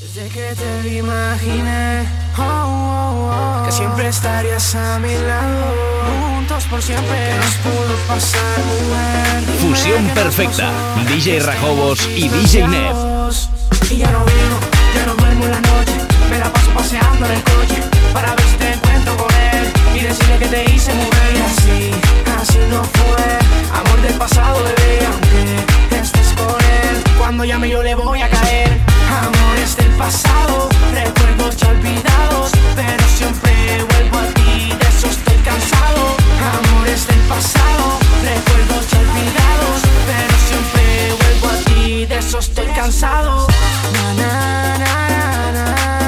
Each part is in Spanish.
Desde que te imaginé oh, oh, oh, que siempre estarías a mi lado, juntos por siempre nos pudo pasar mujer. Fusión perfecta, DJ Rajobos y DJ Nev. Y ya no vivo, ya no duermo en la noche, me la paso paseando en el coche para ver si te encuentro con él y decirle que te hice mujer. Y así, así no fue, amor del pasado bebé, aunque estés con él, cuando llame yo le voy a caer. Amores del pasado, recuerdos ya olvidados, pero siempre vuelvo a ti, de eso estoy cansado. Amores del pasado, recuerdos ya olvidados, pero siempre vuelvo a ti, de eso estoy cansado. Na, na,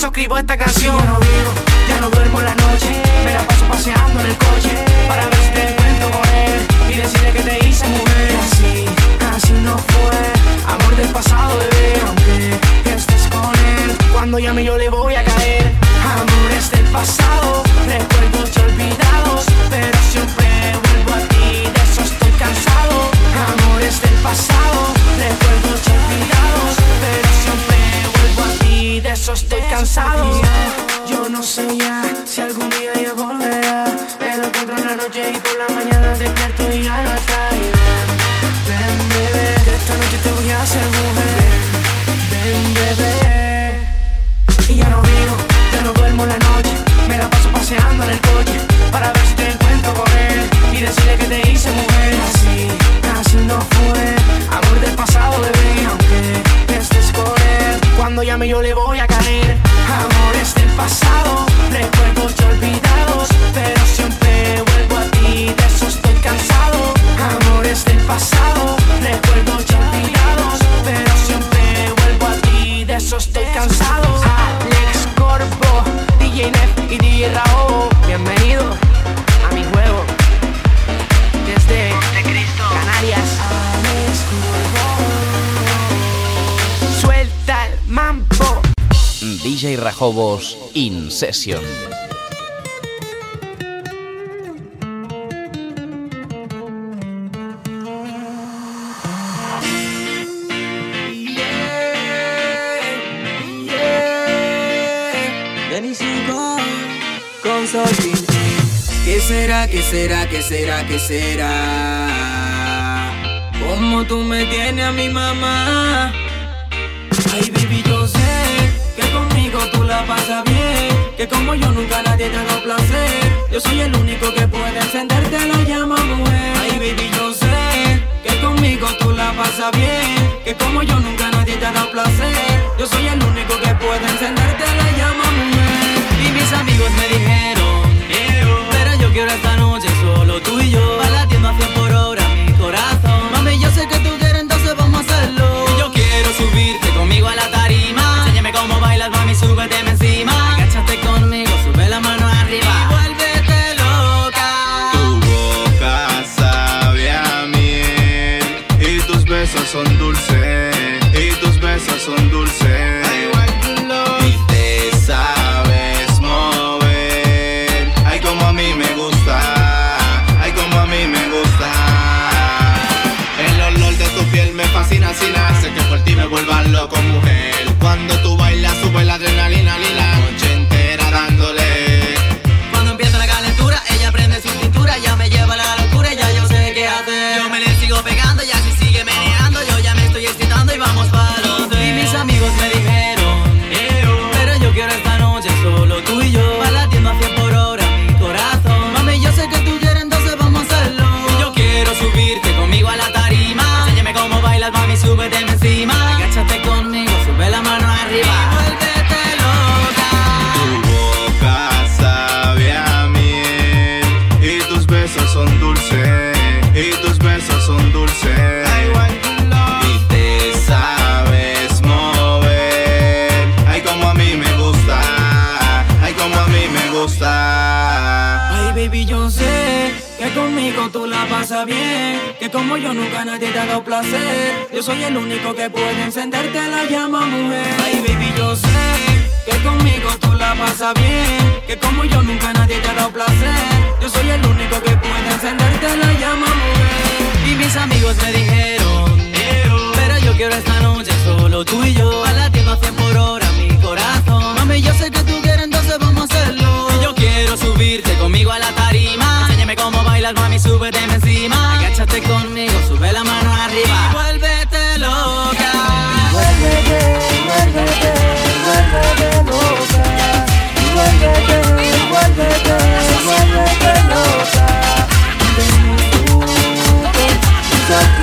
eso escribo esta canción. Ya no vivo, ya no duermo la noche. Me la paso paseando en el coche. Para ver si te encuentro con él. Y decirle que te hice mujer. Así, así no fue. Amor del pasado, bebé. Aunque estés con él. Cuando llame yo le voy a caer. Amores del pasado, recuerdos ya olvidados, pero siempre vuelvo a ti, de eso estoy cansado. Amores del pasado, recuerdos estoy cansado. Yo no sé ya yo le voy a caer. Amores del pasado Recuerdos ya olvidados Pero siempre vuelvo a ti De eso estoy cansado. Amores del pasado Recuerdos ya olvidados Pero siempre vuelvo a ti De eso estoy cansado. Alex Corpo DJ Nef y DJ DJ Rajobos in session. ¿Qué será, qué será, qué será, qué será? Como tú me tienes a mi mamá. La pasas bien. Que como yo nunca nadie te ha dado placer. Yo soy el único que puede encenderte la llama, mujer. Ay, baby, yo sé que conmigo tú la pasas bien. Que como yo nunca nadie te ha dado placer. Yo soy el único que puede encenderte la llama, mujer. Y mis amigos me dijeron, pero yo quiero esta noche solo tú y yo. Va latiendo a 100 por hora mi corazón. Mami, yo sé que tú quieres, entonces vamos a hacerlo. Y yo quiero subirte conmigo a la tarima. Enséñame cómo bailas, me mujer. Cuando tú bailas sube la adrenalina, y la noche entera dándole. Cuando empieza la calentura, ella prende su cintura, ya me lleva a la locura, ya yo sé qué hacer. Yo me le sigo pegando y así sigue meneando, yo ya me estoy excitando y vamos para los. Y mis amigos me dijeron, pero yo quiero esta noche solo tú y yo. Va latiendo a 100 por hora mi corazón. Mami, yo sé que tú quieres, entonces vamos a hacerlo. Yo quiero subirte conmigo a la tarima. Enséñame cómo bailas, mami, súbete encima. La pasas bien. Que como yo nunca nadie te ha dado placer. Yo soy el único que puede encenderte la llama, mujer. Ay, baby, yo sé que conmigo tú la pasas bien. Que como yo nunca nadie te ha dado placer. Yo soy el único que puede encenderte la llama, mujer. Y mis amigos me dijeron, pero yo quiero esta noche solo tú y yo. A latiendo a 100 por hora mi corazón. Mami, yo sé que tú quieres, entonces vamos a hacerlo. Y yo quiero subirte conmigo a la tarima. Enséñame cómo bailas, mami, súbete encima. Agáchate conmigo, sube la mano arriba. Y vuélvete loca. Se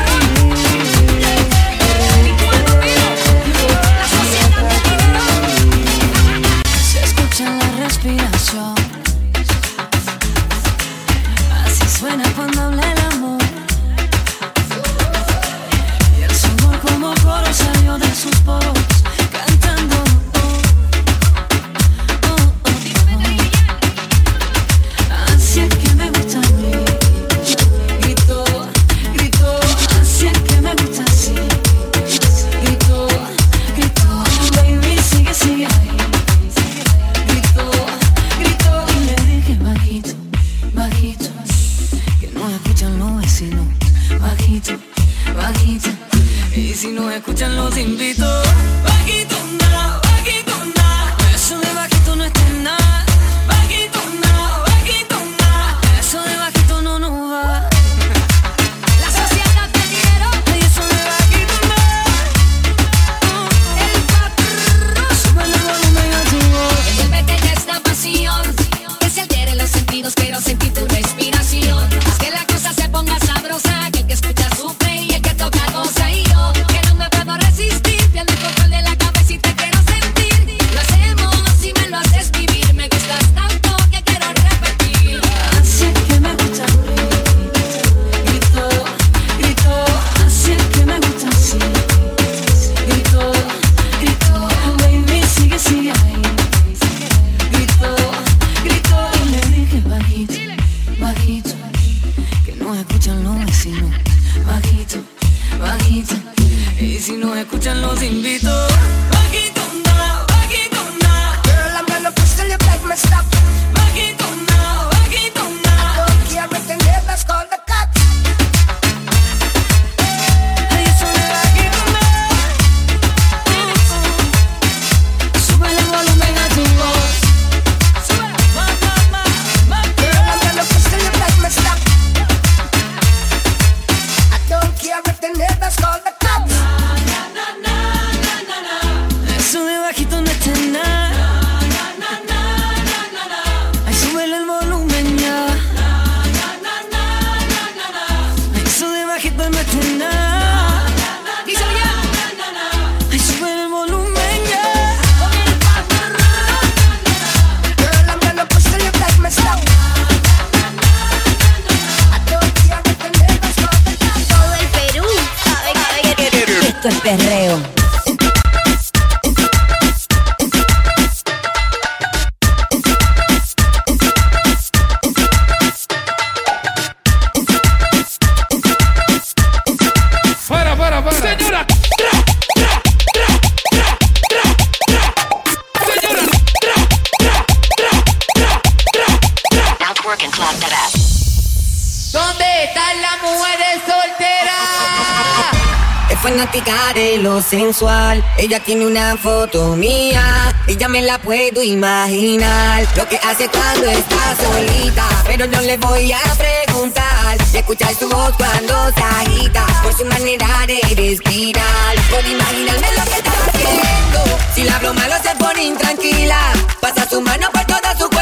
sensual. Ella tiene una foto mía. Ella me la puedo imaginar. Lo que hace cuando está solita. Pero no le voy a preguntar. De escuchar su voz cuando se agita. Por su manera de respirar. Por imaginarme lo que está haciendo. Si la hablo malo se pone intranquila. Pasa su mano por todo su.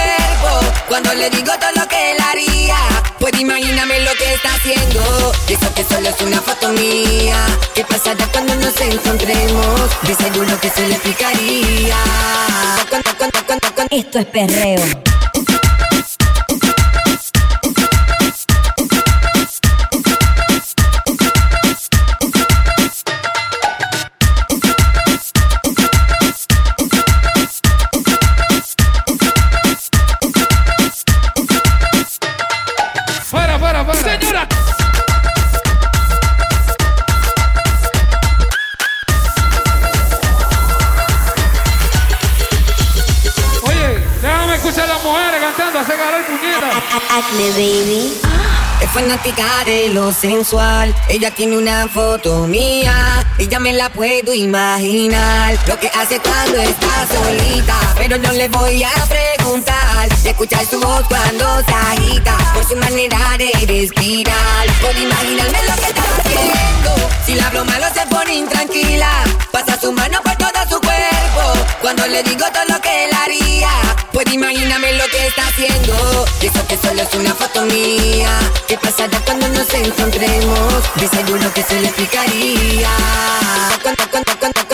Cuando le digo todo lo que él haría. Puede imaginarme lo que está haciendo. Y que solo es una foto mía. ¿Qué pasará cuando nos encontremos? De seguro que se le explicaría. Esto es perreo. Baby. Es fanática de lo sensual, ella tiene una foto mía y ya me la puedo imaginar. Lo que hace cuando está solita, pero no le voy a preguntar. De escuchar su voz cuando se agita, por su manera de respirar, por imaginarme lo que está haciendo. Si le hablo malo se pone intranquila. Pasa su mano por todo su cuerpo. Cuando le digo todo lo que él haría, pues imagíname lo que está haciendo. Y que solo es una foto mía. ¿Qué pasará cuando nos encontremos? De seguro que se le explicaría.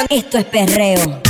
Esto es perreo.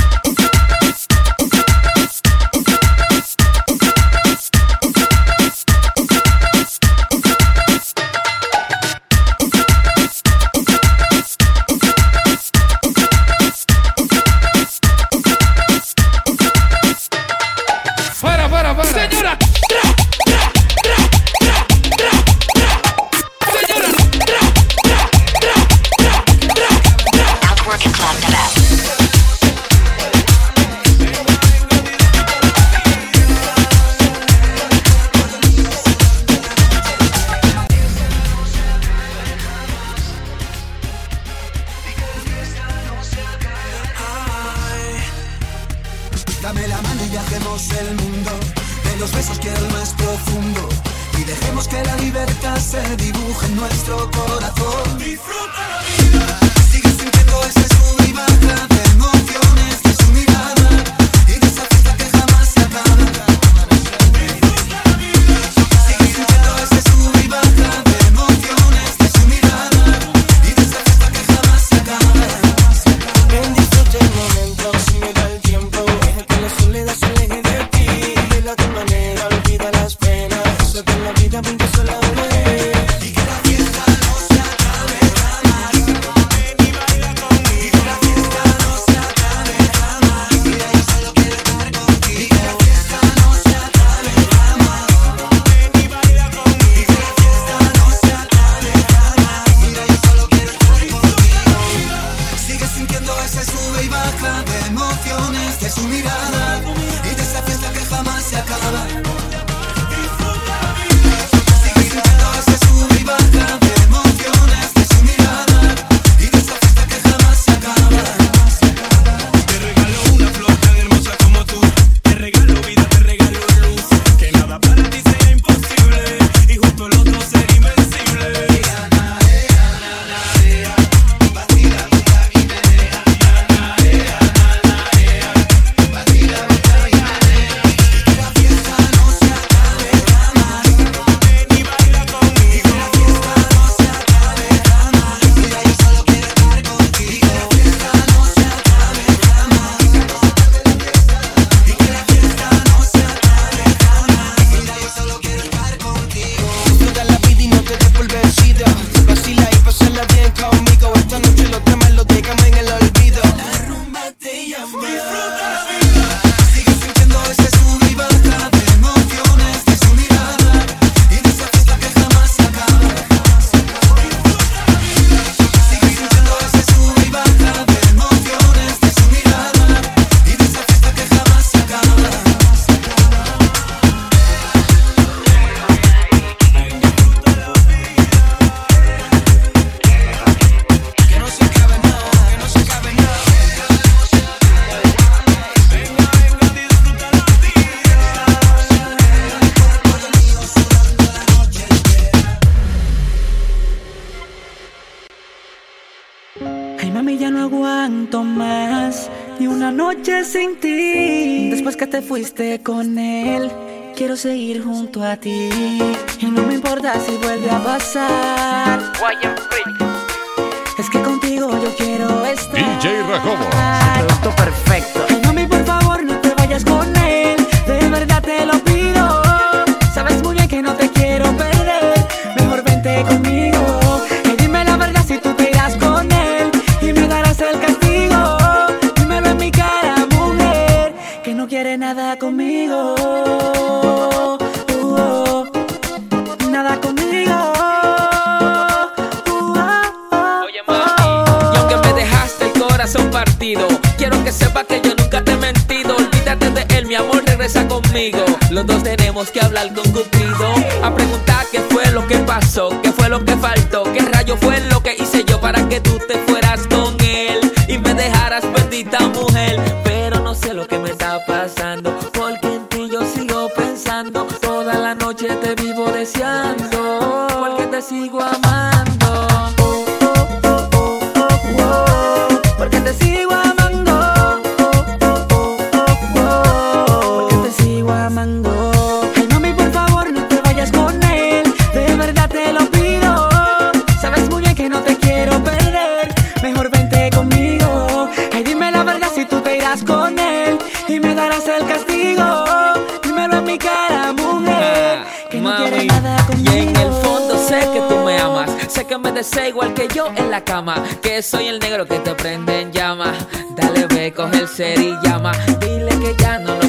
ya no aguanto más ni una noche sin ti. Después que te fuiste con él, quiero seguir junto a ti. Y no me importa si vuelve a pasar. Es que contigo yo quiero estar. DJ Racobo. Producto perfecto. Los dos tenemos que hablar con Cupido. A preguntar qué fue lo que pasó, qué fue lo que faltó, qué rayo fue lo que hice yo para que tú te sé igual que yo en la cama, que soy el negro que te prende en llama. Dale ve, coge el ser y llama, dile que ya no lo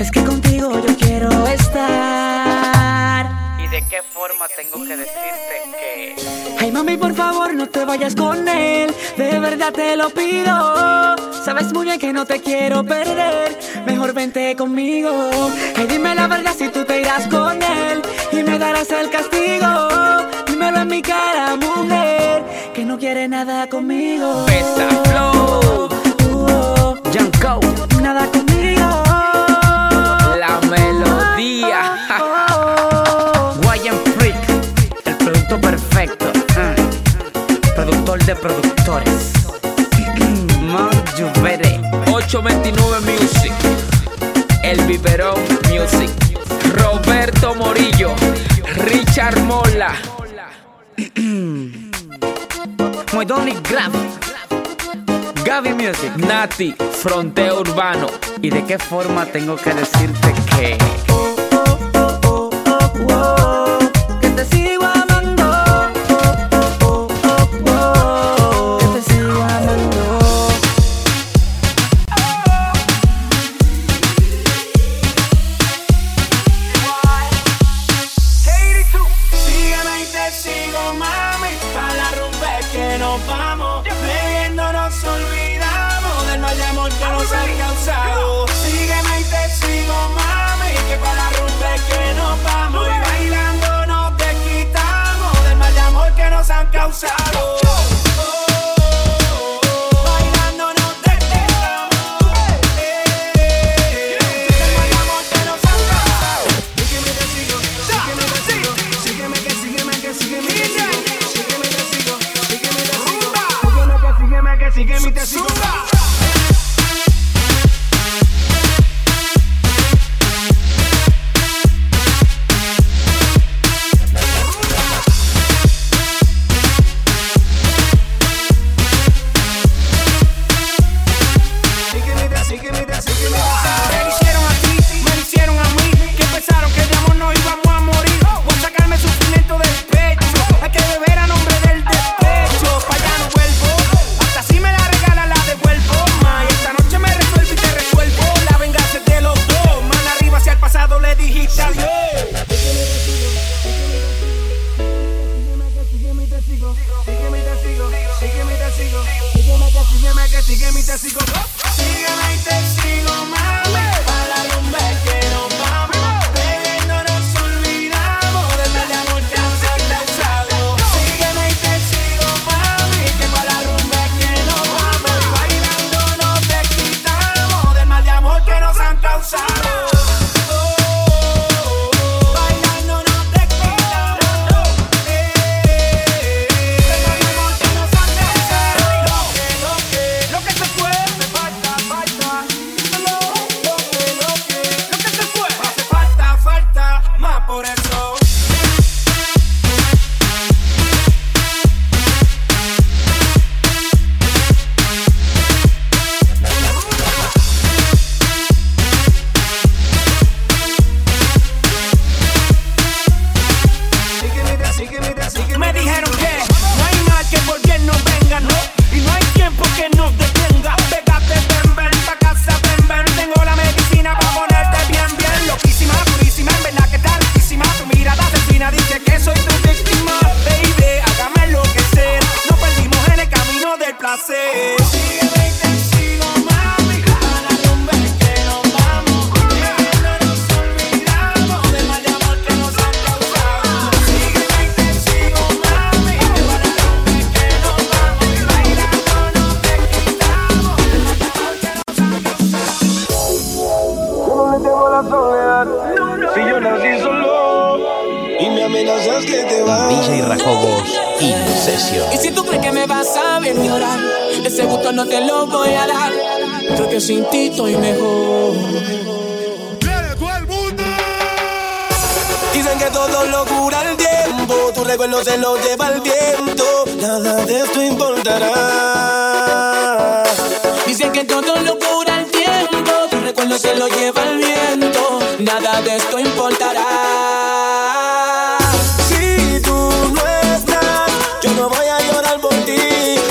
Es que contigo yo quiero estar. ¿Y de qué forma tengo que decirte que.? Hey mami, por favor, no te vayas con él. De verdad te lo pido. Sabes muy bien que no te quiero perder. Mejor vente conmigo. Hey, dime la verdad si tú te irás con él. Y me darás el castigo. Dímelo en mi cara, mujer. Que no quiere nada conmigo. Besa Flow. Uh -oh. oh. Nada de productores. Monjuvere 829 Music. El Viperón Music. Roberto Morillo. Richard Mola. Moidoni Graf. Gaby Music. Nati, Fronteo Urbano. ¿Y de qué forma tengo que decirte que?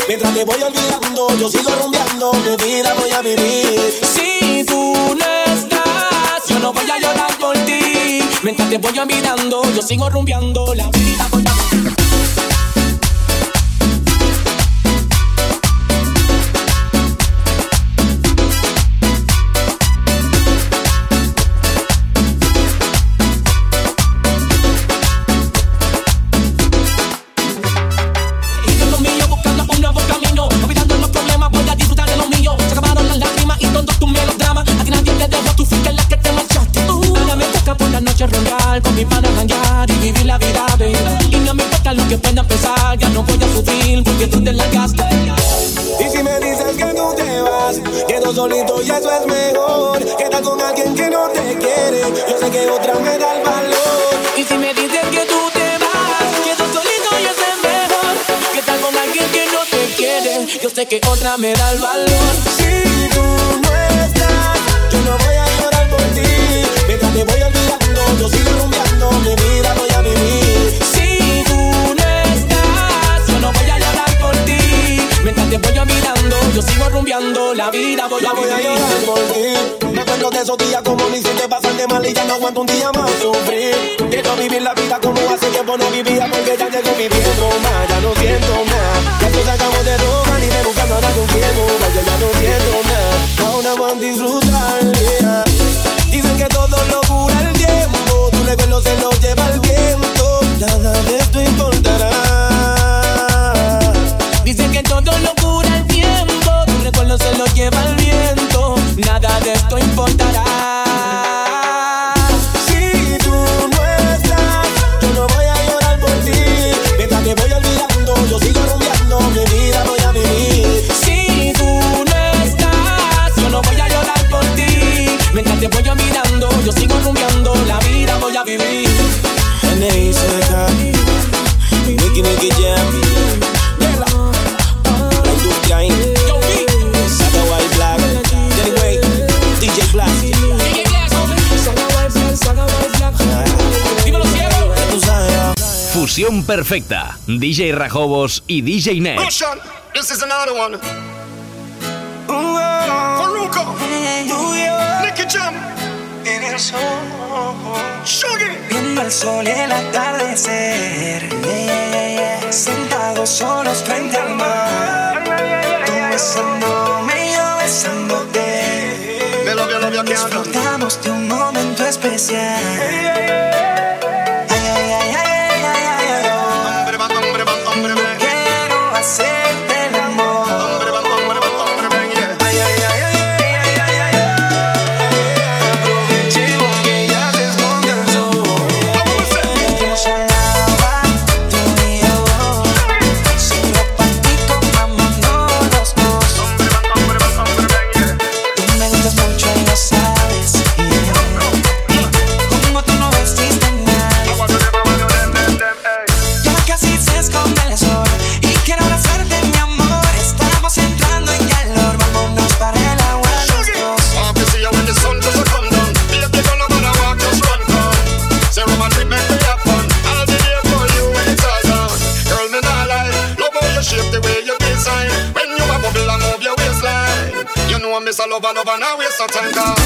Mientras te voy olvidando, yo sigo rumbeando, mi vida voy a vivir. Si tú no estás, yo no voy a llorar por ti. Mientras te voy olvidando, yo sigo rumbeando, la vida voy a vivir. Sé que otra me da el valor Si tú no estás, yo no voy a llorar por ti. Mientras te voy olvidando, yo sigo rumbeando, mi vida voy a vivir. Si tú no estás, yo no voy a llorar por ti. Mientras te voy olvidando, yo sigo rumbeando, la vida voy a voy a llorar por ti. Me acuerdo de esos días como me hiciste pasarte mal y ya no aguanto un día más sufrir. Quiero vivir la vida como hace tiempo no vivía porque ya llegó mi tiempo más. Ya no siento nada. Se acabó de robar y de buscar nada con tiempo. Yo ya no siento nada. Ahora van a disfrutar. yeah. Dicen que todo lo cura el tiempo. Tu recuerdo se lo lleva el viento. Nada de esto importará. Dicen que todo lo cura el tiempo, tu recuerdo se lo lleva el viento, nada de esto importará. Yo sigo rumbeando, la vida voy a vivir. N.I.C.K. Nicky Nicky Jam. La industria Inc. Saga White Black. Jenny Way. DJ Black. Dímelo ciego. Tú sabes, ya. Fusión perfecta. DJ Rajobos y DJ Net. This is another one. Viendo el sol y el atardecer, yeah, yeah, yeah. sentados solos frente al mar. Tú besándome y yo besándote. Disfrutamos de un momento especial. so tango.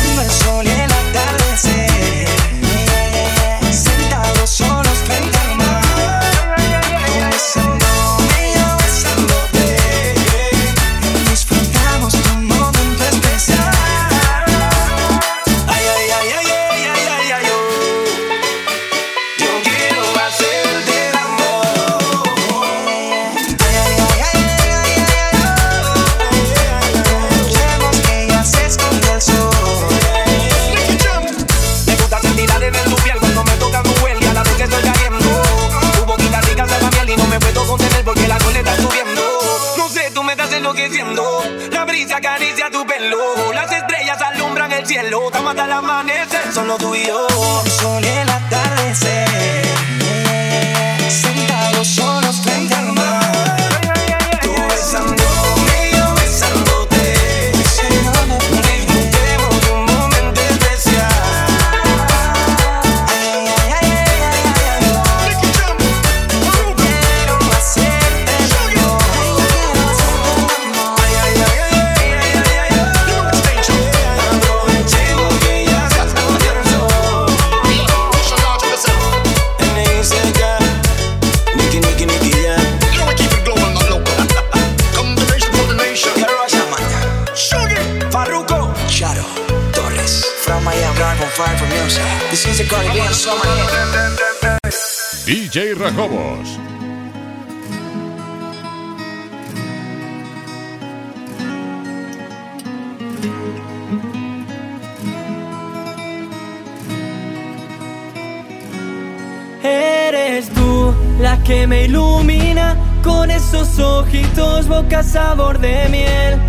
Ojitos, boca sabor de miel.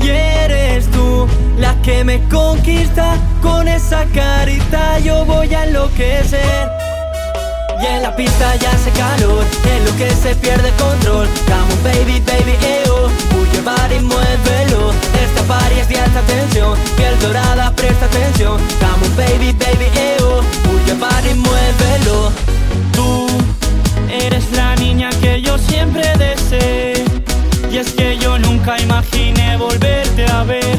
Y eres tú la que me conquista con esa carita, yo voy a enloquecer. Y en la pista ya hace calor, en lo que se pierde control. Come on, baby, baby, eo. Move your body, muévelo. Esta party es de alta tensión, piel dorada, presta atención. Come on, baby, baby, eo. Move your body, muévelo. Tú eres la niña que yo siempre deseé. Y es que yo nunca imaginé volverte a ver.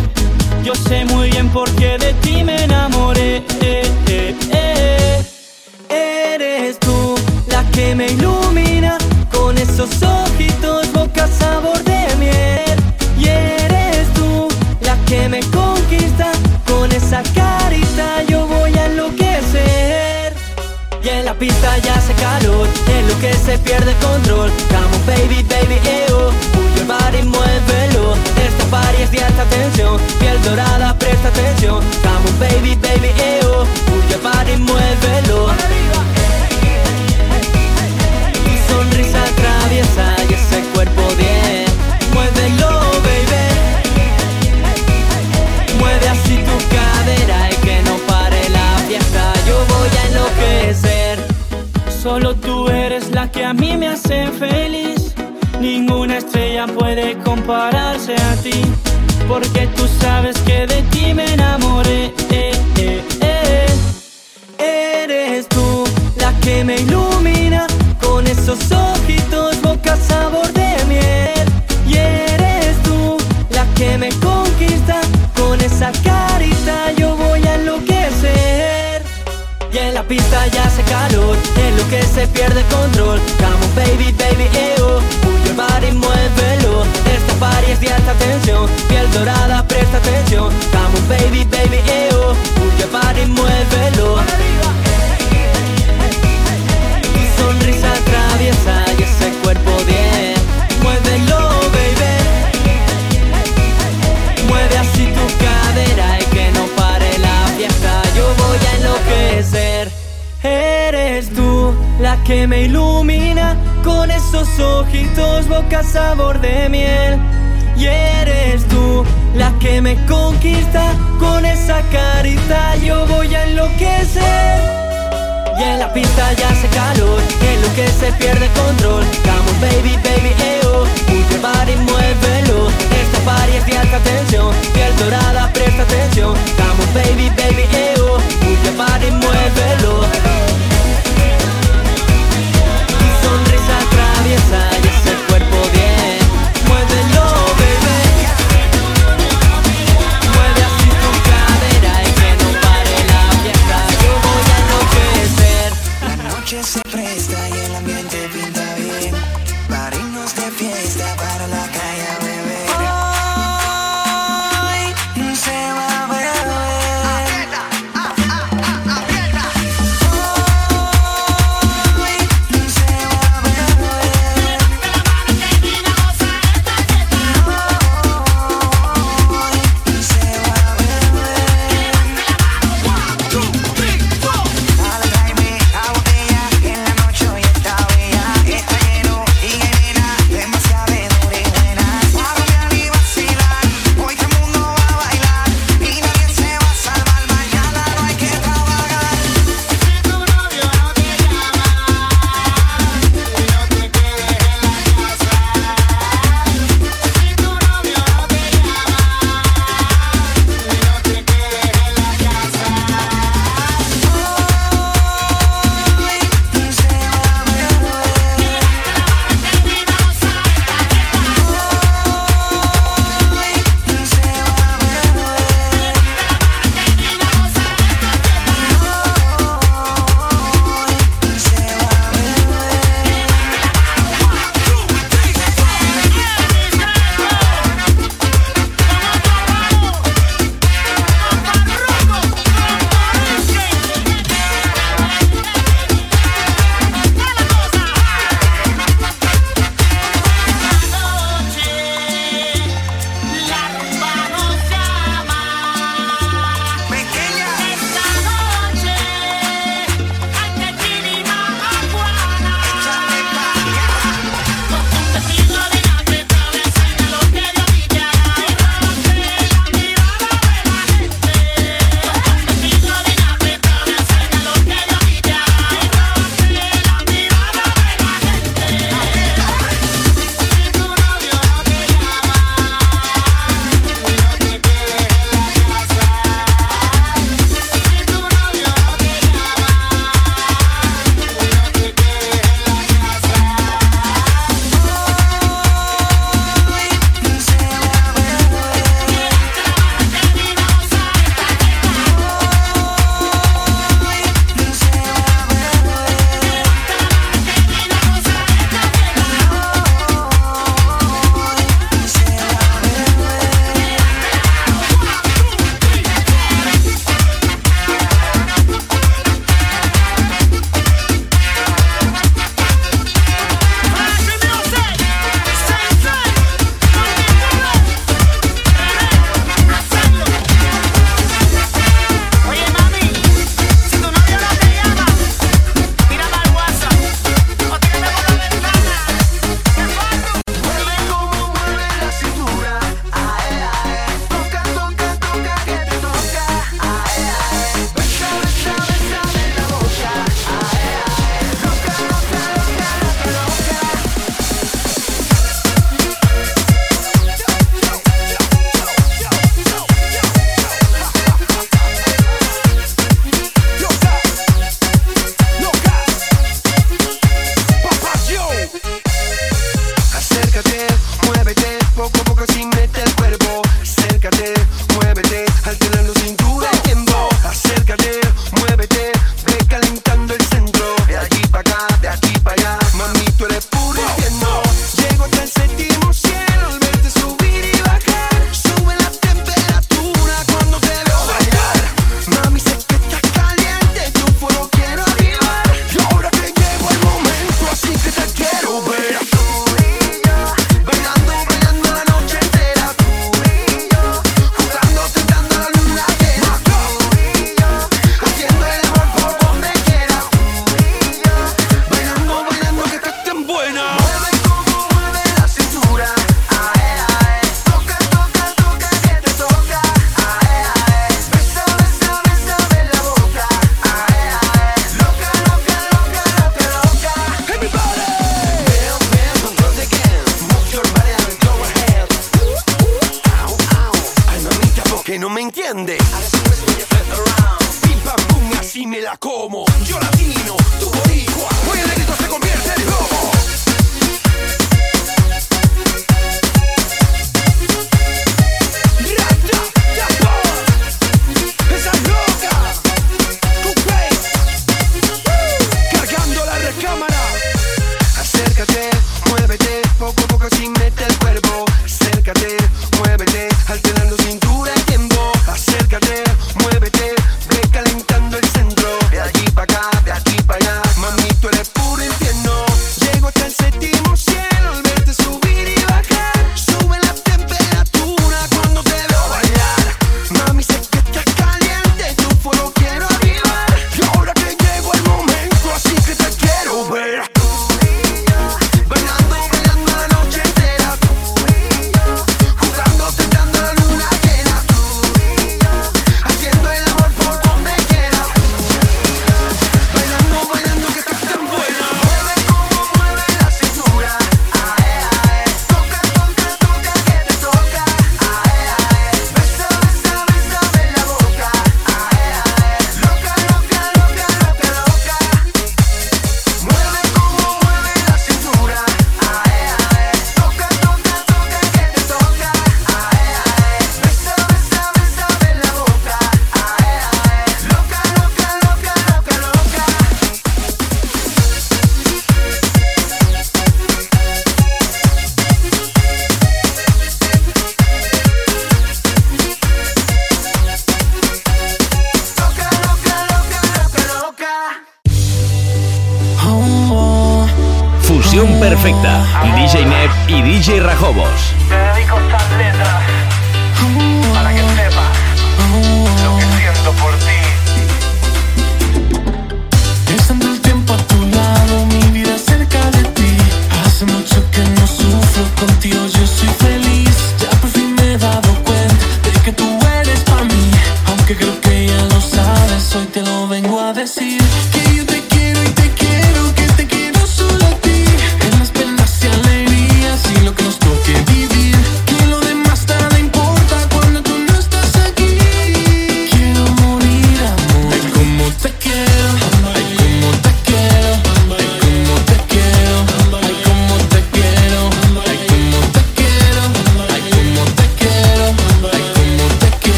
Yo sé muy bien por qué de ti me enamoré. eh, eh, eh. Eres tú la que me ilumina con esos ojitos, Y pista ya hace calor, en lo que se pierde control. Come baby, baby, eo. Move your body, muévelo. Esta party es de alta piel dorada, presta atención. Come baby, baby, eo. Move your body, muévelo. Feliz. Ninguna estrella puede compararse a ti. Porque tú sabes que de ti me enamoré. eh, eh, eh. Eres tú la que me ilumina con esos ojitos, en la pista ya hace calor, en lo que se pierde control. Come on, baby, baby, eo. Move your body, muévelo. Esta party es de alta tensión, piel dorada, presta atención. Come on, baby, baby, eo. Move your body, muévelo. Que me ilumina con esos ojitos, boca sabor de miel. Y eres tú la que me conquista con esa carita. Yo voy a enloquecer. Y en la pista ya hace calor, en lo que se pierde control. Come baby, baby, eo. Move your body, muévelo. Esta party es de alta tensión, piel dorada, presta atención. Come baby, baby, eo. Move your body, muévelo. Atraviesa y ese cuerpo.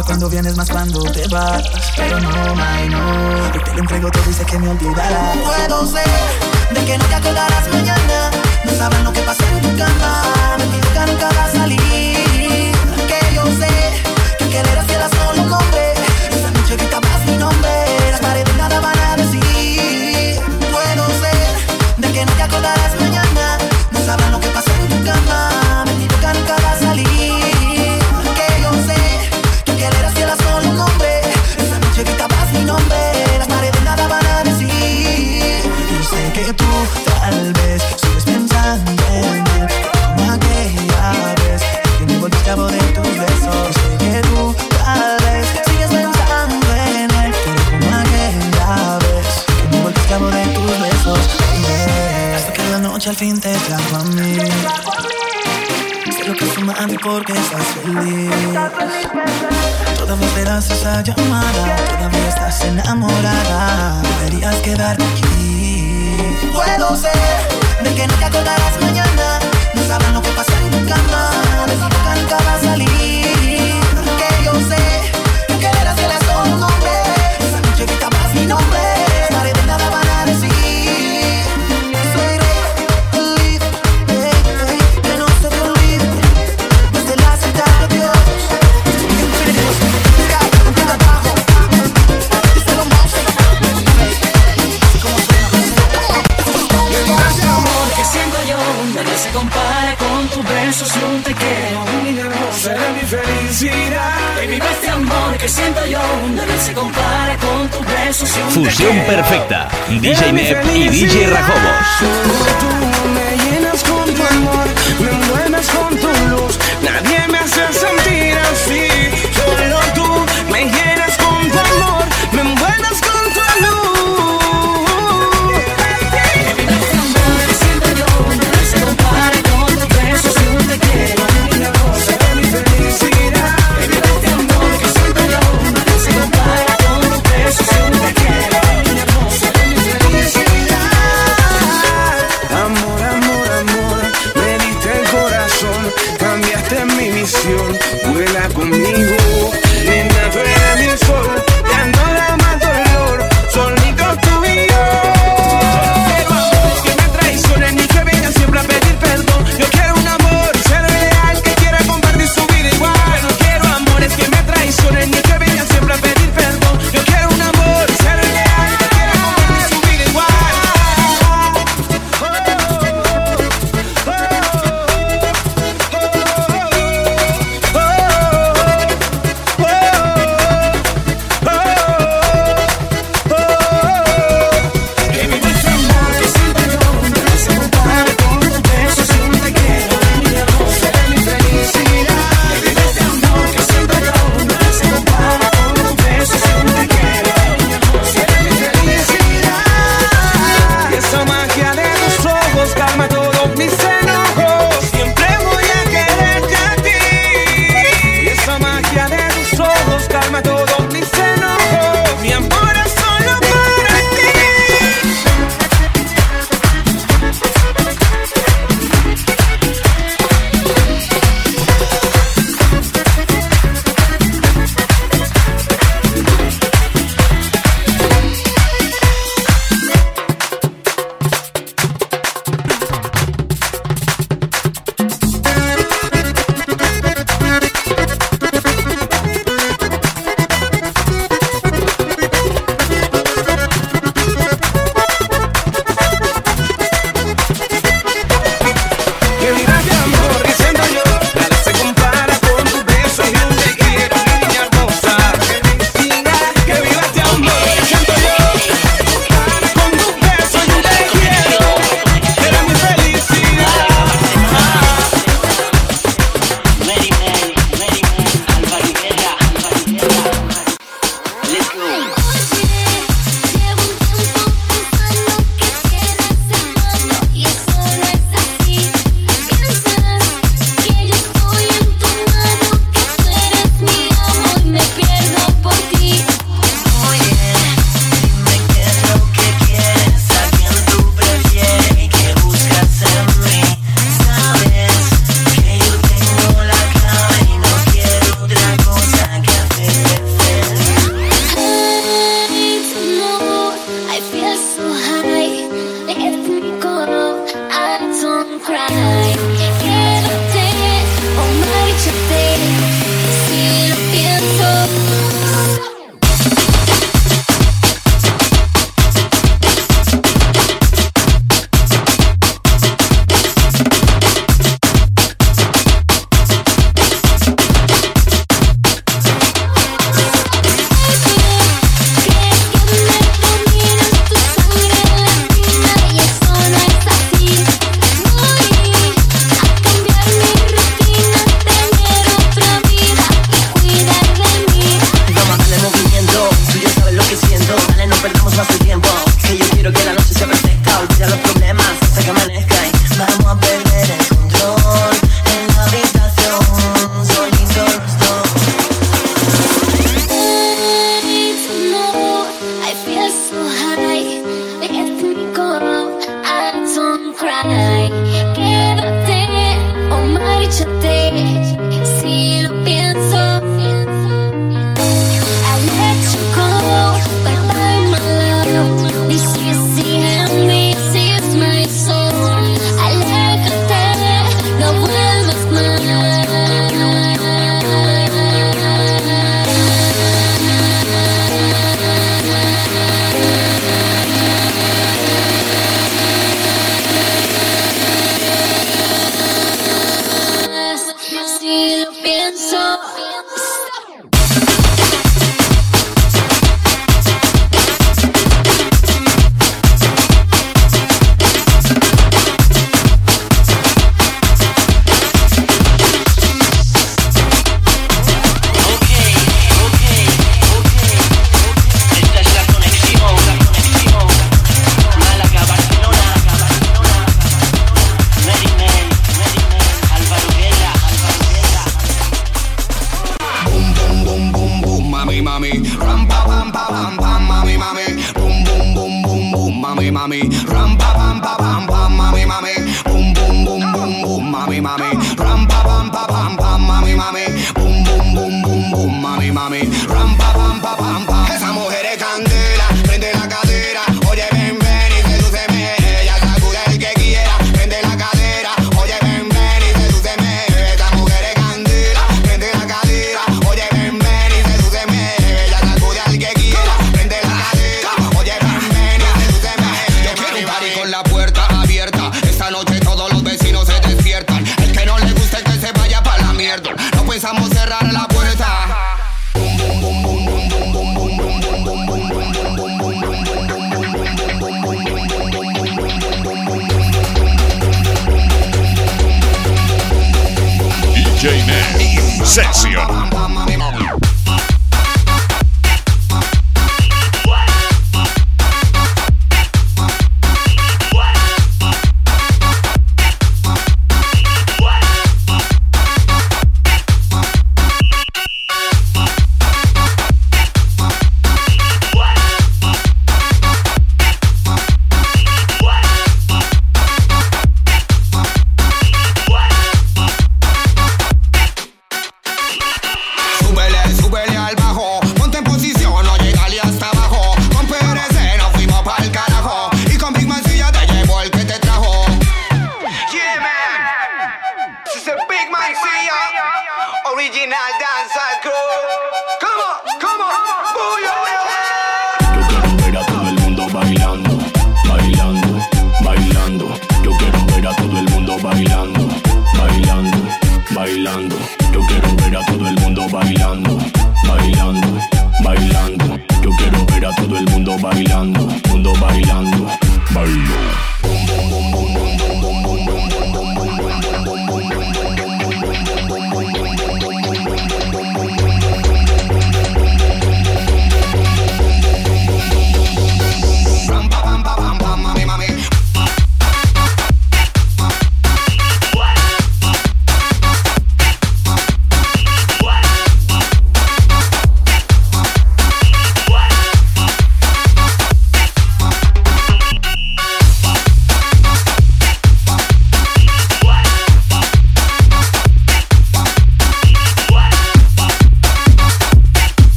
Cuando vienes más cuando te vas. Pero no, my, no. Y te lo entrego todo y sé que me olvidarás. Puedo ser de que no te acordarás mañana. No sabrán lo que pasó en tu cama. De ti nunca, nunca va a salir. Que yo sé que querer hacia al fin te trajo a mí. Sé lo que suma a mi porque estás feliz. Todavía esperas esa llamada, todavía estás enamorada. Deberías quedar aquí. Puedo ser de que no te acordarás mañana. No sabrán lo que pasó en tu cama. De esa boca nunca va a salir. Fusión perfecta. DJ Nep y DJ Rajobos.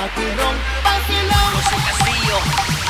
vacilón, vacilón. José Castillo.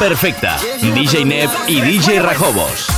perfecta. DJ Neb y DJ Rajobos.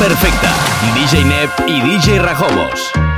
Perfecta. DJ Nep y DJ Rajobos.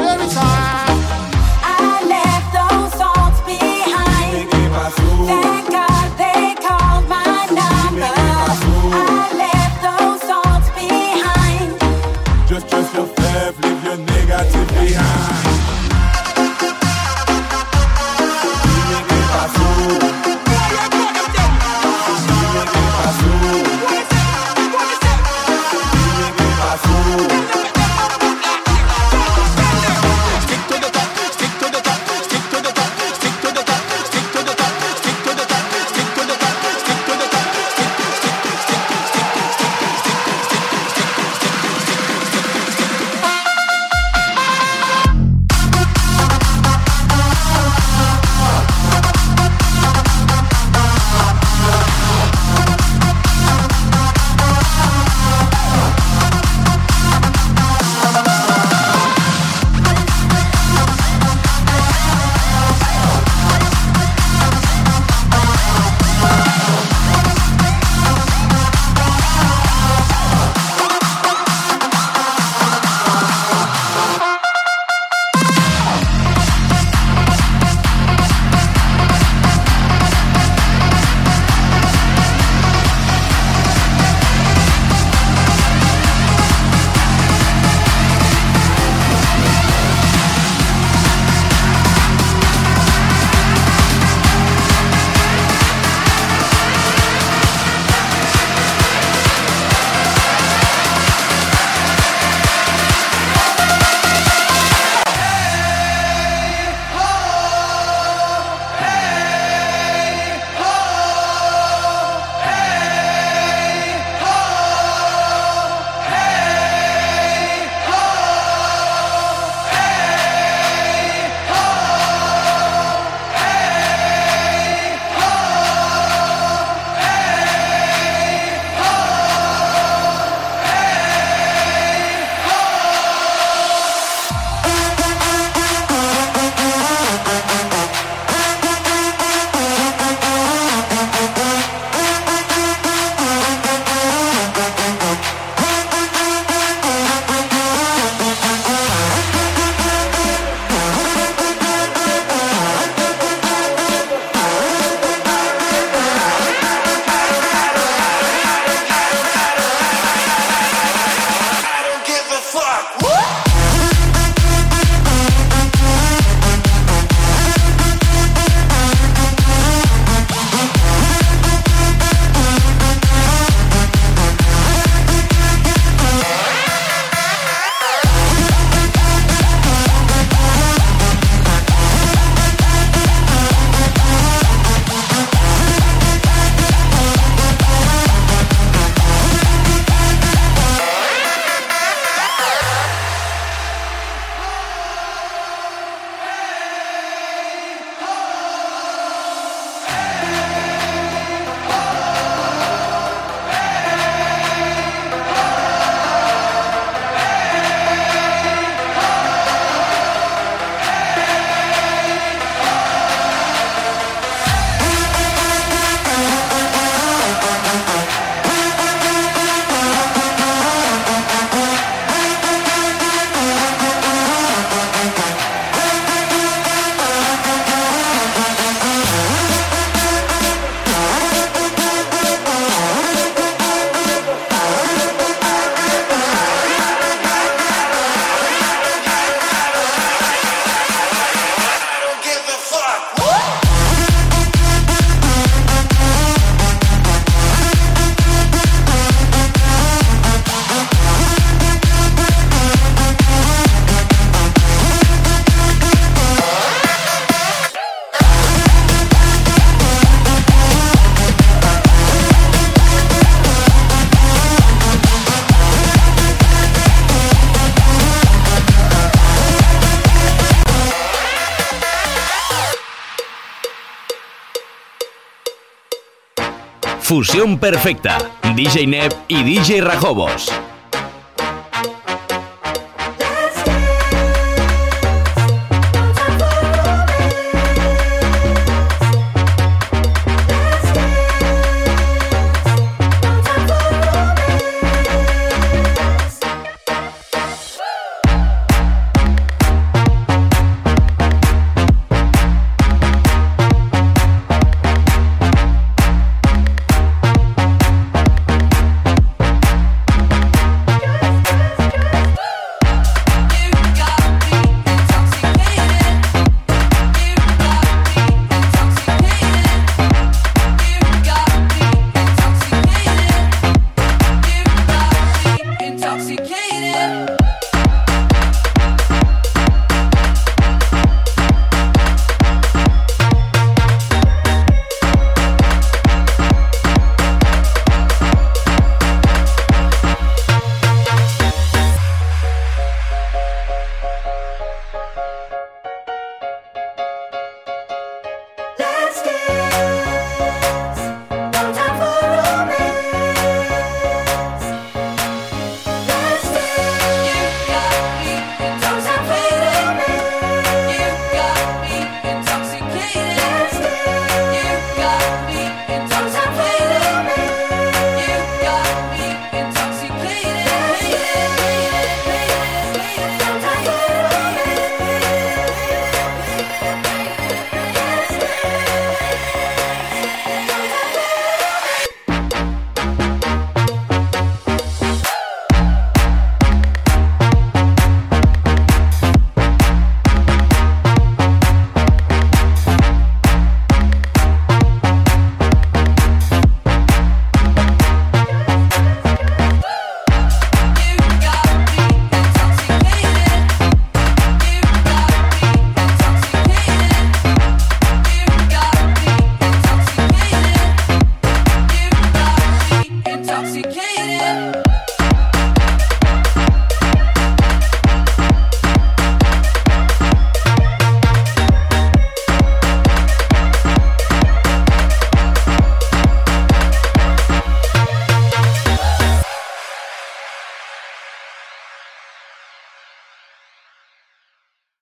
Every time. Fusión perfecta. DJ Neb y DJ Rajobos.